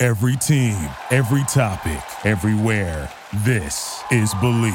Every team, every topic, everywhere. This is Believe.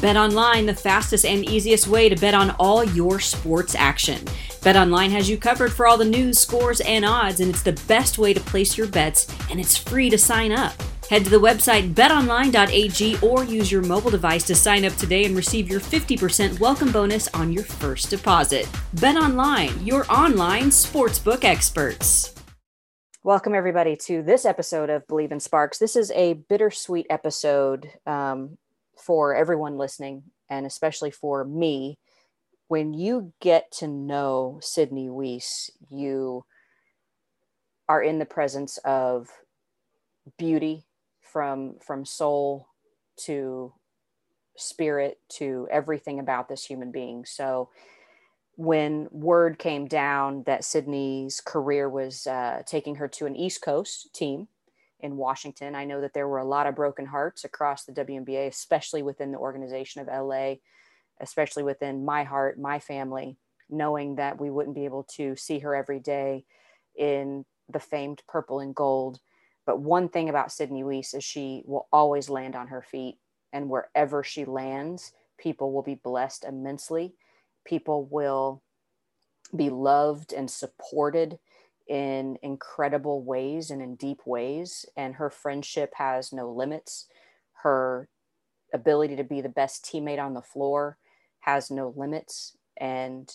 Bet online, the fastest and easiest way to bet on all your sports action. Bet online has you covered for all the news, scores, and odds, and it's the best way to place your bets, and it's free to sign up. Head to the website betonline.ag or use your mobile device to sign up today and receive your 50% welcome bonus on your first deposit. BetOnline, your online sportsbook experts. Welcome, everybody, to this episode of Believe in Sparks. This is a bittersweet episode um, for everyone listening, and especially for me. When you get to know Sydney Wiese, you are in the presence of beauty from from soul to spirit to everything about this human being. So when word came down that Sydney's career was uh, taking her to an East Coast team in Washington, I know that there were a lot of broken hearts across the WNBA, especially within the organization of LA, especially within my heart, my family, knowing that we wouldn't be able to see her every day in the famed purple and gold but one thing about Sydney Wiese is she will always land on her feet. And wherever she lands, people will be blessed immensely. People will be loved and supported in incredible ways and in deep ways. And her friendship has no limits. Her ability to be the best teammate on the floor has no limits. And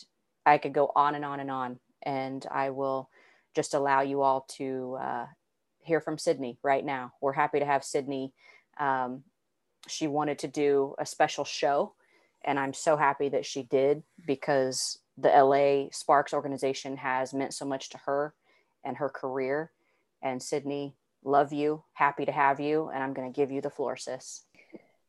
I could go on and on and on. And I will just allow you all to uh, hear from Sydney right now. We're happy to have Sydney. Um, she wanted to do a special show, and I'm so happy that she did because the LA Sparks organization has meant so much to her and her career. And Sydney, love you, happy to have you, and I'm going to give you the floor, sis.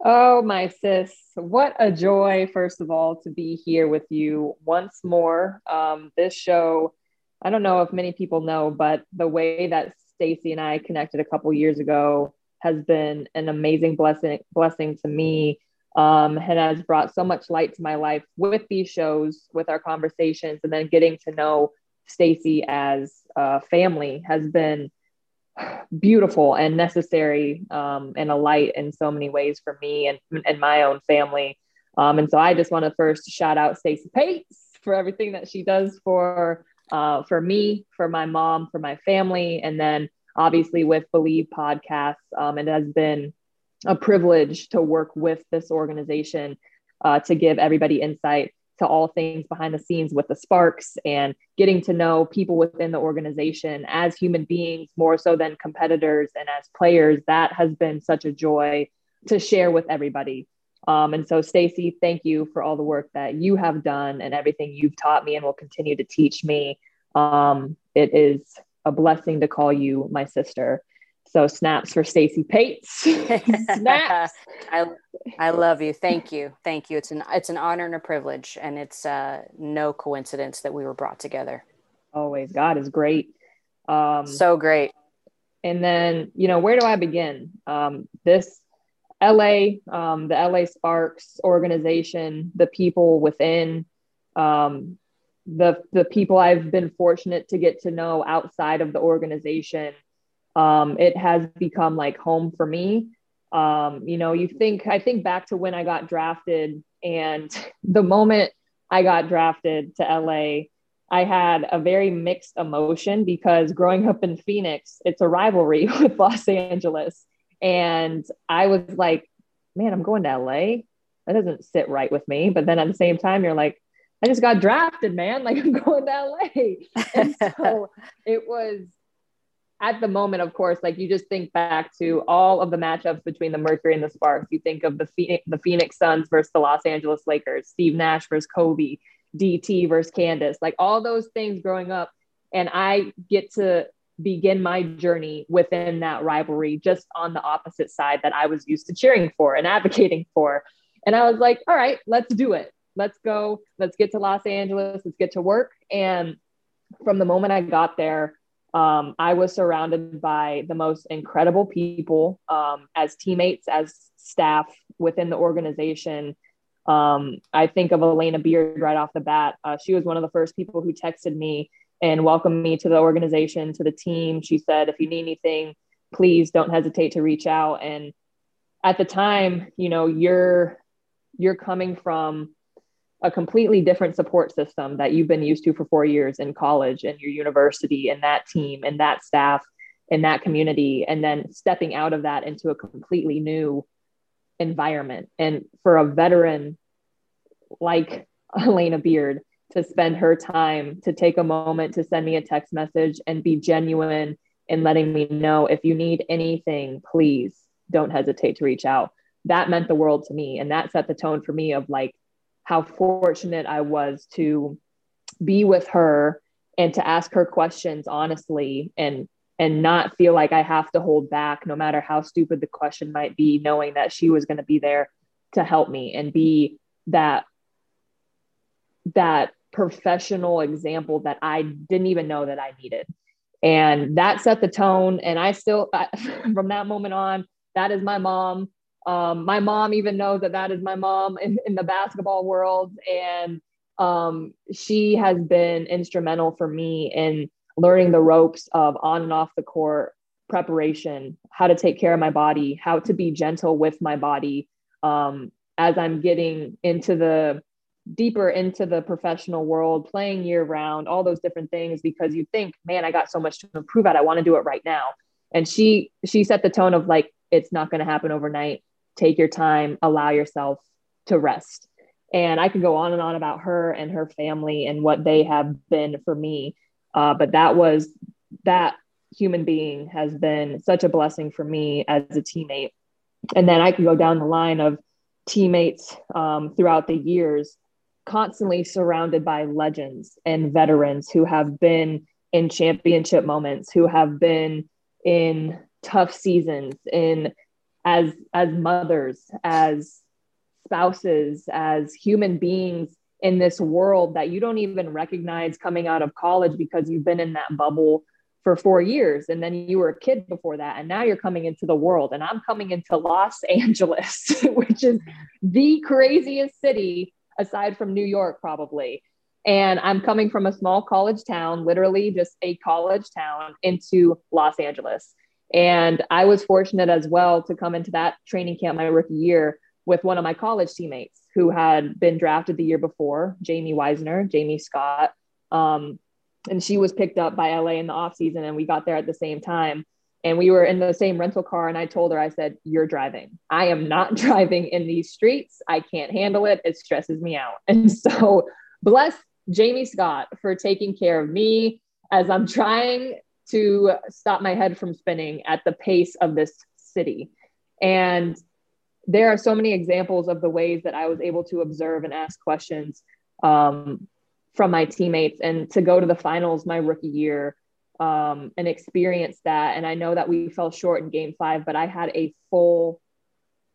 Oh, my sis, what a joy, first of all, to be here with you once more. Um, this show, I don't know if many people know, but the way that Stacy and I connected a couple years ago has been an amazing blessing blessing to me um, and has brought so much light to my life with these shows, with our conversations, and then getting to know Stacy as a family has been beautiful and necessary um, and a light in so many ways for me and, and my own family. Um, and so I just want to first shout out Stacy Pates for everything that she does for uh, for me, for my mom, for my family, and then obviously with Believe Podcasts. Um, it has been a privilege to work with this organization uh, to give everybody insight to all things behind the scenes with the Sparks and getting to know people within the organization as human beings more so than competitors and as players. That has been such a joy to share with everybody. Um, and so, Stacy, thank you for all the work that you have done and everything you've taught me and will continue to teach me. Um, it is a blessing to call you my sister. So snaps for Stacy Pates. snaps. I, I love you. Thank you. Thank you. It's an it's an honor and a privilege, and it's uh, no coincidence that we were brought together. Always, God is great. Um, so great. And then, you know, where do I begin? Um, this LA, um, the LA Sparks organization, the people within, um, the the people I've been fortunate to get to know outside of the organization, um, it has become like home for me. Um, you know, you think I think back to when I got drafted, and the moment I got drafted to LA, I had a very mixed emotion because growing up in Phoenix, it's a rivalry with Los Angeles. And I was like, man, I'm going to LA. That doesn't sit right with me. But then at the same time, you're like, I just got drafted, man. Like I'm going to LA. And so it was at the moment, of course, like you just think back to all of the matchups between the Mercury and the Sparks. You think of the Phoenix, the Phoenix Suns versus the Los Angeles Lakers, Steve Nash versus Kobe, DT versus Candace, like all those things growing up And I get to begin my journey within that rivalry just on the opposite side that I was used to cheering for and advocating for. And I was like, all right, let's do it. Let's go. Let's get to Los Angeles. Let's get to work. And from the moment I got there, um, I was surrounded by the most incredible people um, as teammates, as staff within the organization. Um, I think of Alana Beard right off the bat. Uh, she was one of the first people who texted me and welcomed me to the organization, to the team. She said, if you need anything, please don't hesitate to reach out. And at the time, you know, you're you're coming from a completely different support system that you've been used to for four years in college and your university and that team and that staff and that community and then stepping out of that into a completely new environment. And for a veteran like Alana Beard to spend her time to take a moment to send me a text message and be genuine in letting me know if you need anything, please don't hesitate to reach out. That meant the world to me. And that set the tone for me of like how fortunate I was to be with her and to ask her questions honestly and and not feel like I have to hold back, no matter how stupid the question might be, knowing that she was going to be there to help me and be that that professional example that I didn't even know that I needed. And that set the tone. And I still, I, from that moment on, that is my mom. Um, my mom even knows that that is my mom in, in the basketball world. And um, she has been instrumental for me in learning the ropes of on and off the court preparation, how to take care of my body, how to be gentle with my body um, as I'm getting into the deeper into the professional world, playing year round, all those different things, because you think, man, I got so much to improve at. I want to do it right now. And she she set the tone of like, it's not going to happen overnight. Take your time, allow yourself to rest. And I could go on and on about her and her family and what they have been for me. Uh, but that was that human being has been such a blessing for me as a teammate. And then I could go down the line of teammates um, throughout the years, constantly surrounded by legends and veterans who have been in championship moments, who have been in tough seasons, in as as mothers, as spouses, as human beings in this world that you don't even recognize coming out of college because you've been in that bubble for four years. And then you were a kid before that and now you're coming into the world. And i'm coming into los angeles which is the craziest city aside from new york probably and i'm coming from a small college town literally just a college town into los angeles and i was fortunate as well to come into that training camp my rookie year with one of my college teammates who had been drafted the year before, Jamie Weisner, Jamie Scott. Um, and she was picked up by LA in the off season, and we got there at the same time. And we were in the same rental car, and I told her, I said, You're driving. I am not driving in these streets. I can't handle it. It stresses me out. And so, bless Jamie Scott for taking care of me as I'm trying to stop my head from spinning at the pace of this city. And there are so many examples of the ways that I was able to observe and ask questions um, from my teammates and to go to the finals my rookie year um, and experience that. And I know that we fell short in game five, but I had a full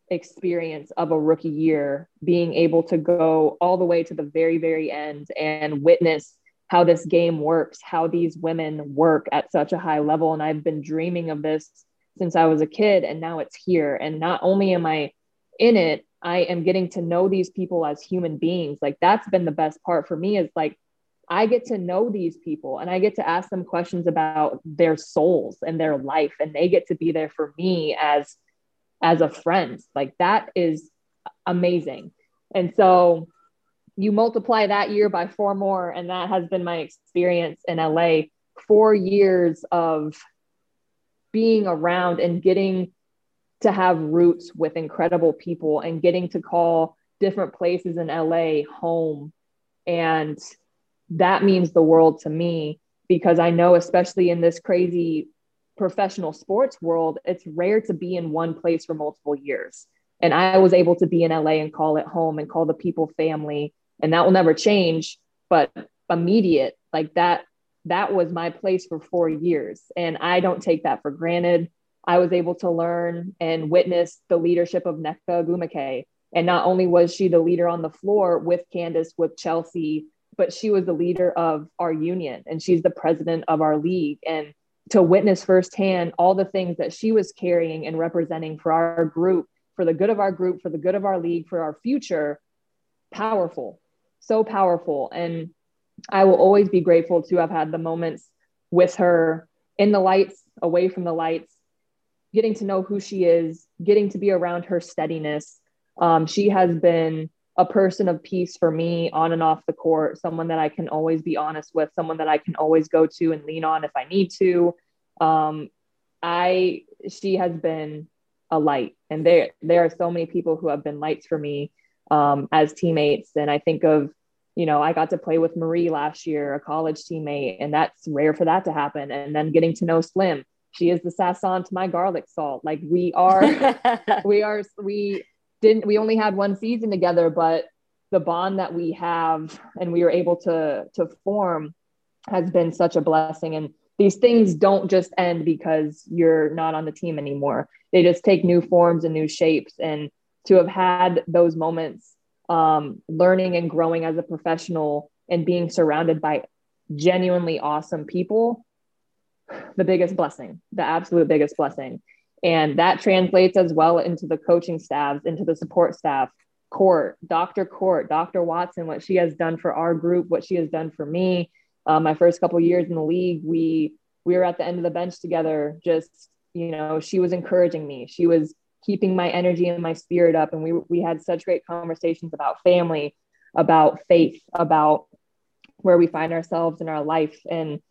experience of a rookie year being able to go all the way to the very, very end and witness how this game works, how these women work at such a high level. And I've been dreaming of this since I was a kid, and now it's here. And not only am I in it, I am getting to know these people as human beings. Like that's been the best part for me is like I get to know these people and I get to ask them questions about their souls and their life and they get to be there for me as as a friend. Like that is amazing. And so you multiply that year by four more and that has been my experience in LA. 4 years of being around and getting to have roots with incredible people and getting to call different places in LA home. And that means the world to me because I know, especially in this crazy professional sports world, it's rare to be in one place for multiple years. And I was able to be in LA and call it home and call the people family. And that will never change, but immediate, like that that was my place for four years. And I don't take that for granted. I was able to learn and witness the leadership of Nneka Ogwumike. And not only was she the leader on the floor with Candace, with Chelsea, but she was the leader of our union and she's the president of our league. And to witness firsthand all the things that she was carrying and representing for our group, for the good of our group, for the good of our league, for our future, powerful, so powerful. And I will always be grateful to have had the moments with her in the lights, away from the lights, getting to know who she is, getting to be around her steadiness. Um, she has been a person of peace for me on and off the court, someone that I can always be honest with, someone that I can always go to and lean on if I need to. Um, I she has been a light, and there there are so many people who have been lights for me um, as teammates. And I think of you know I got to play with Marie last year, a college teammate, and that's rare for that to happen. And then getting to know Slim, she is the sazon to my garlic salt. Like we are, we are, we didn't we only had one season together but the bond that we have and we were able to to form has been such a blessing. And these things don't just end because you're not on the team anymore. They just take new forms and new shapes. And to have had those moments um, learning and growing as a professional and being surrounded by genuinely awesome people the biggest blessing the absolute biggest blessing and that translates as well into the coaching staffs, into the support staff, Court, Dr. Court, Dr. Watson, what she has done for our group, what she has done for me. Uh, my first couple years in the league, we we were at the end of the bench together. Just you know, she was encouraging me. She was keeping my energy and my spirit up, and we we had such great conversations about family, about faith, about where we find ourselves in our life, and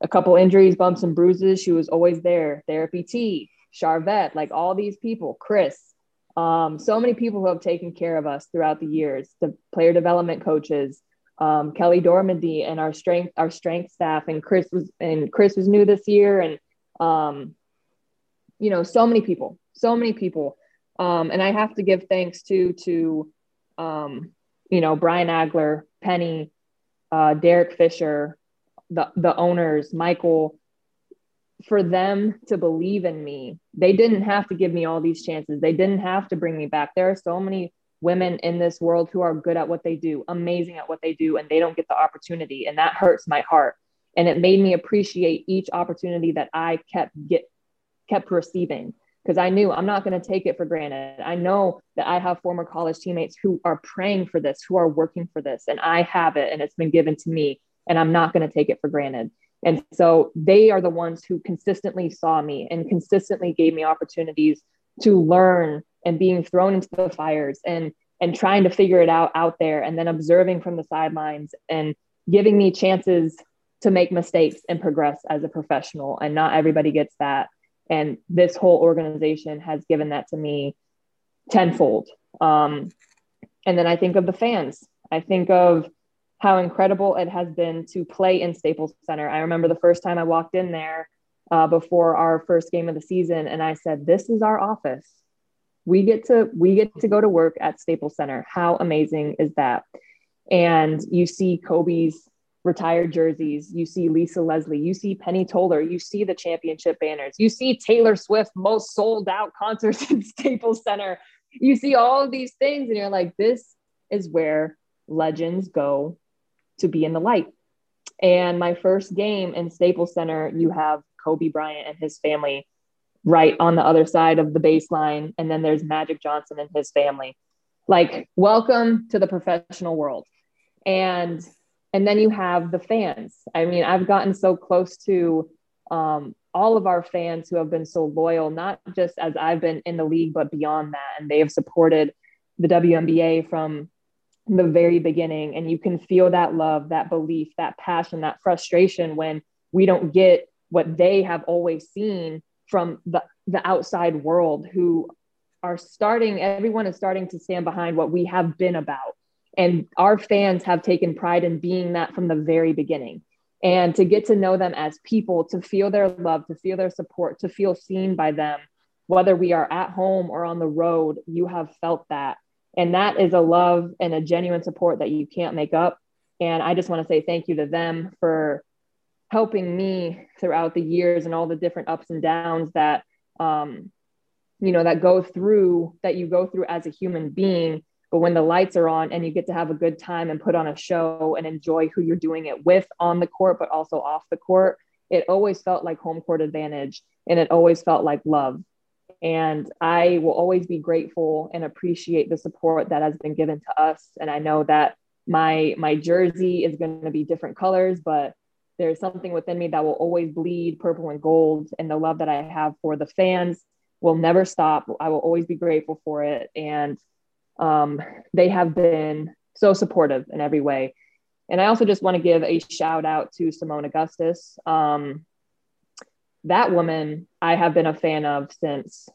a couple injuries, bumps, and bruises. She was always there. Therapy T, Charvette, like all these people, Chris, um, so many people who have taken care of us throughout the years, the player development coaches, um, Kelly Dormandy and our strength, our strength staff, and Chris was and Chris was new this year, and um, you know, so many people, so many people, um, and I have to give thanks to to um, you know Brian Agler, Penny, uh, Derek Fisher, the the owners, Michael, for them to believe in me. They didn't have to give me all these chances. They didn't have to bring me back. There are so many women in this world who are good at what they do, amazing at what they do, and they don't get the opportunity. And that hurts my heart. And it made me appreciate each opportunity that I kept get kept receiving because I knew I'm not going to take it for granted. I know that I have former college teammates who are praying for this, who are working for this, and I have it and it's been given to me, and I'm not going to take it for granted. And so they are the ones who consistently saw me and consistently gave me opportunities to learn and being thrown into the fires and and trying to figure it out out there and then observing from the sidelines and giving me chances to make mistakes and progress as a professional. And not everybody gets that. And this whole organization has given that to me tenfold. Um, and then i think of the fans. I think of how incredible it has been to play in Staples Center. I remember the first time I walked in there uh, before our first game of the season, and I said, "This is our office. We get to we get to go to work at Staples Center. How amazing is that?" And you see Kobe's retired jerseys, you see Lisa Leslie, you see Penny Toler, you see the championship banners, you see Taylor Swift most sold out concerts in Staples Center. You see all of these things, and you're like, "This is where." legends go to be in the light. And my first game in Staples Center, you have Kobe Bryant and his family right on the other side of the baseline. And then there's Magic Johnson and his family. Like, welcome to the professional world. And and then you have the fans. I mean, I've gotten so close to um, all of our fans who have been so loyal, not just as I've been in the league, but beyond that. And they have supported the WNBA from the very beginning and you can feel that love that belief that passion that frustration when we don't get what they have always seen from the, the outside world who are starting everyone is starting to stand behind what we have been about. And our fans have taken pride in being that from the very beginning. And to get to know them as people to feel their love to feel their support to feel seen by them whether we are at home or on the road you have felt that and that is a love and a genuine support that you can't make up. And I just want to say thank you to them for helping me throughout the years and all the different ups and downs that um, you know that go through that you go through as a human being. But when the lights are on and you get to have a good time and put on a show and enjoy who you're doing it with on the court but also off the court it always felt like home court advantage. And it always felt like love and i will always be grateful and appreciate the support that has been given to us. And i know that my my jersey is going to be different colors but there's something within me that will always bleed purple and gold. And the love that i have for the fans will never stop. I will always be grateful for it. And um, they have been so supportive in every way. And i also just want to give a shout out to Simone augustus. Um, that woman i have been a fan of since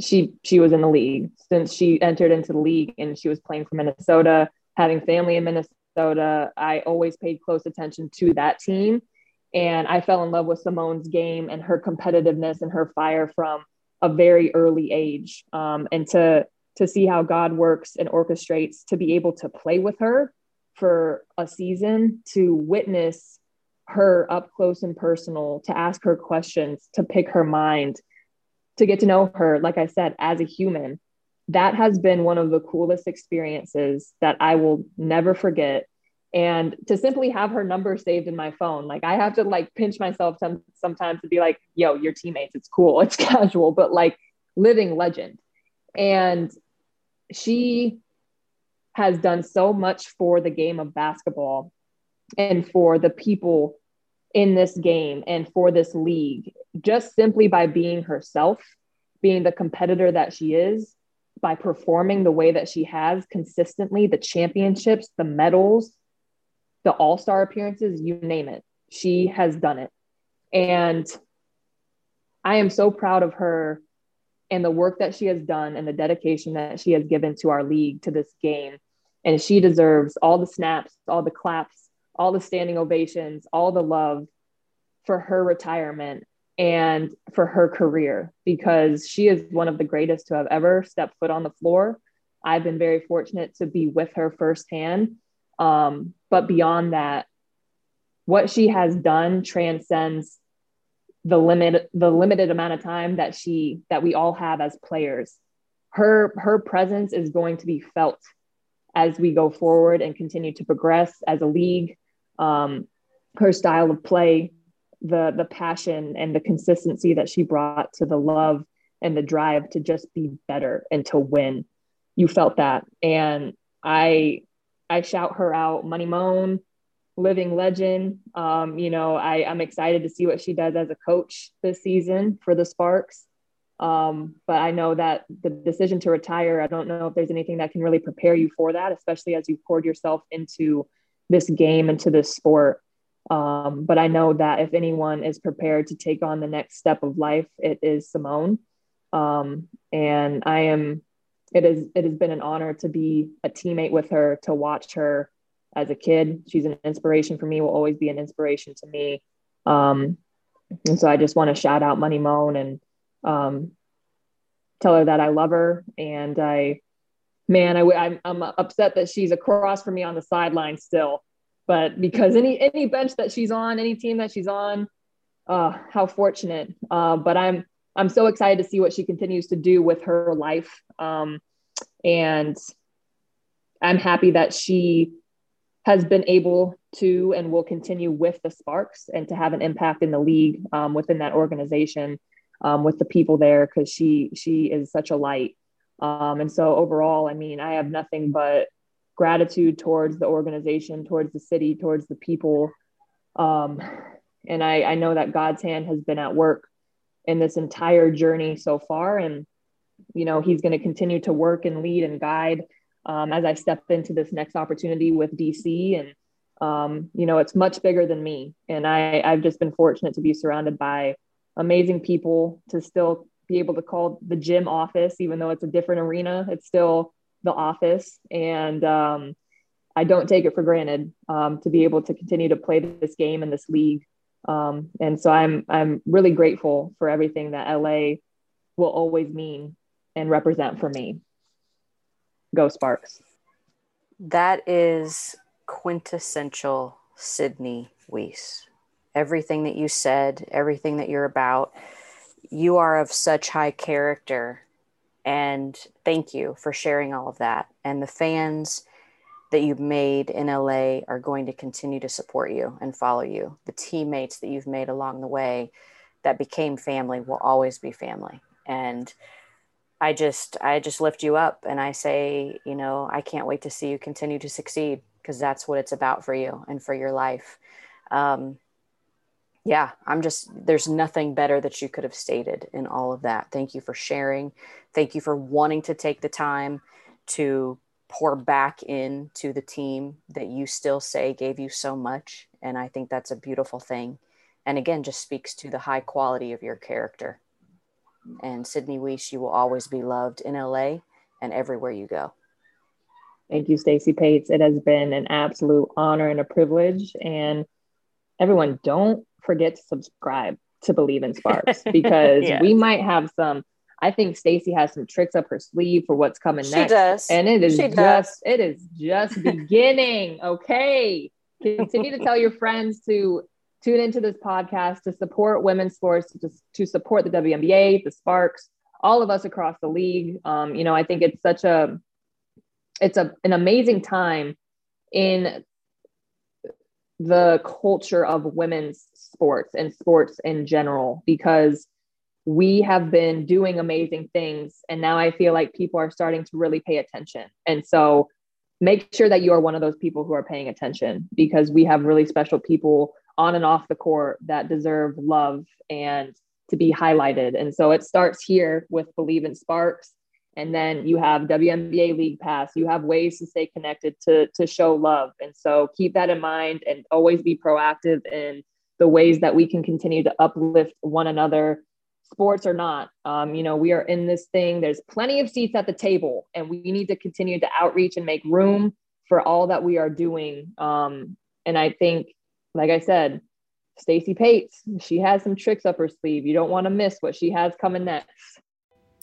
she she was in the league since she entered into the league and she was playing for minnesota having family in Minnesota, I always paid close attention to that team. And I fell in love with Simone's game and her competitiveness and her fire from a very early age. Um, and to to see how God works and orchestrates to be able to play with her for a season, to witness her up close and personal, to ask her questions, to pick her mind, to get to know her, like I said, as a human that has been one of the coolest experiences that I will never forget. And to simply have her number saved in my phone, like I have to like pinch myself some, sometimes to be like, yo, your teammates, it's cool, it's casual, but like living legend. And she has done so much for the game of basketball and for the people in this game and for this league, just simply by being herself, being the competitor that she is, by performing the way that she has consistently, the championships, the medals, the all star appearances, you name it. She has done it. And I am so proud of her and the work that she has done and the dedication that she has given to our league, to this game. And she deserves all the snaps, all the claps, all the standing ovations, all the love for her retirement and for her career because she is one of the greatest to have ever stepped foot on the floor. I've been very fortunate to be with her firsthand. Um, but beyond that, what she has done transcends the limit the limited amount of time that she that we all have as players her her presence is going to be felt as we go forward and continue to progress as a league um, her style of play the the passion and the consistency that she brought to the love and the drive to just be better and to win. You felt that. And I I shout her out, Money Moan, living legend. Um, you know, I, I'm excited to see what she does as a coach this season for the Sparks. Um, but I know that the decision to retire, I don't know if there's anything that can really prepare you for that, especially as you've poured yourself into this game, into this sport. Um, but I know that if anyone is prepared to take on the next step of life, it is Simone. Um, and I am, it is, it has been an honor to be a teammate with her, to watch her as a kid. She's an inspiration for me, will always be an inspiration to me. Um, and so I just want to shout out Money Moan and um, tell her that I love her. And I, man, I, I'm, I'm upset that she's across from me on the sideline still but because any any bench that she's on, any team that she's on, uh, how fortunate. Uh, but I'm I'm so excited to see what she continues to do with her life, um, and I'm happy that she has been able to and will continue with the Sparks and to have an impact in the league um, within that organization um, with the people there because she she is such a light. Um, and so overall, I mean, I have nothing but gratitude towards the organization, towards the city, towards the people. Um, and I, I know that God's hand has been at work in this entire journey so far. And, you know, He's going to continue to work and lead and guide um, as I step into this next opportunity with DC. And, um, you know, it's much bigger than me. And I, I've just been fortunate to be surrounded by amazing people to still be able to call the gym office, even though it's a different arena. It's still the office and um, i don't take it for granted um, to be able to continue to play this game in this league um, and so i'm i'm really grateful for everything that la will always mean and represent for me go sparks that is quintessential Sydney Wiese. Everything that you said, everything that you're about, you are of such high character. And thank you for sharing all of that. And the fans that you've made in LA are going to continue to support you and follow you. The teammates that you've made along the way that became family will always be family. And I just I just lift you up and I say, you know, I can't wait to see you continue to succeed because that's what it's about for you and for your life. Um, yeah, I'm just there's nothing better that you could have stated in all of that. Thank you for sharing. Thank you for wanting to take the time to pour back into the team that you still say gave you so much and I think that's a beautiful thing. And again just speaks to the high quality of your character and Sydney Wiese, you will always be loved in LA and everywhere you go. Thank you, Stacy Pates. It has been an absolute honor and a privilege. And everyone, don't forget to subscribe to Believe in Sparks because yes. we might have some. I think Stacy has some tricks up her sleeve for what's coming she next. Does. And it is she just does. it is just beginning. Okay. Continue to tell your friends to tune into this podcast to support women's sports, to, to support the WNBA, the Sparks, all of us across the league. Um, you know, I think it's such a, it's a, an amazing time in the culture of women's sports and sports in general because we have been doing amazing things and now i feel like people are starting to really pay attention and so make sure that you are one of those people who are paying attention because we have really special people on and off the court that deserve love and to be highlighted. And so it starts here with Believe in Sparks. And then you have WNBA League Pass. You have ways to stay connected to, to show love. And so keep that in mind and always be proactive in the ways that we can continue to uplift one another, sports or not. Um, you know, we are in this thing, there's plenty of seats at the table, and we need to continue to outreach and make room for all that we are doing. Um, and I think like I said, Stacy Pates, she has some tricks up her sleeve. You don't want to miss what she has coming next.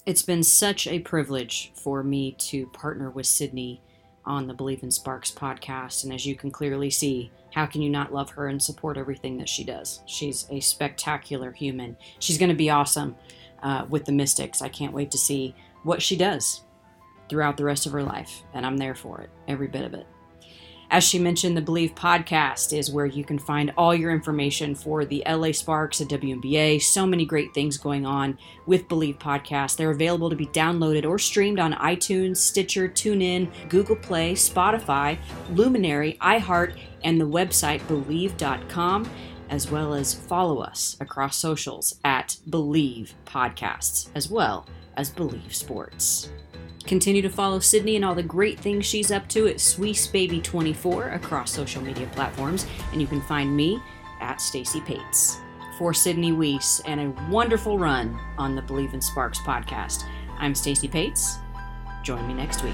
It's been such a privilege for me to partner with Sydney on the Believe in Sparks podcast. And as you can clearly see, how can you not love her and support everything that she does? She's a spectacular human. She's going to be awesome uh, with the Mystics. I can't wait to see what she does throughout the rest of her life. And I'm there for it, every bit of it. As she mentioned, the Believe podcast is where you can find all your information for the LA Sparks at WNBA. So many great things going on with Believe podcast. They're available to be downloaded or streamed on iTunes, Stitcher, TuneIn, Google Play, Spotify, Luminary, iHeart, and the website Believe.com as well as follow us across socials at Believe Podcasts, as well as Believe Sports. Continue to follow Sydney and all the great things she's up to at SweesBaby24 across social media platforms, and you can find me at Stacy Pates. For Sydney Wiese and a wonderful run on the Believe in Sparks podcast, I'm Stacy Pates. Join me next week.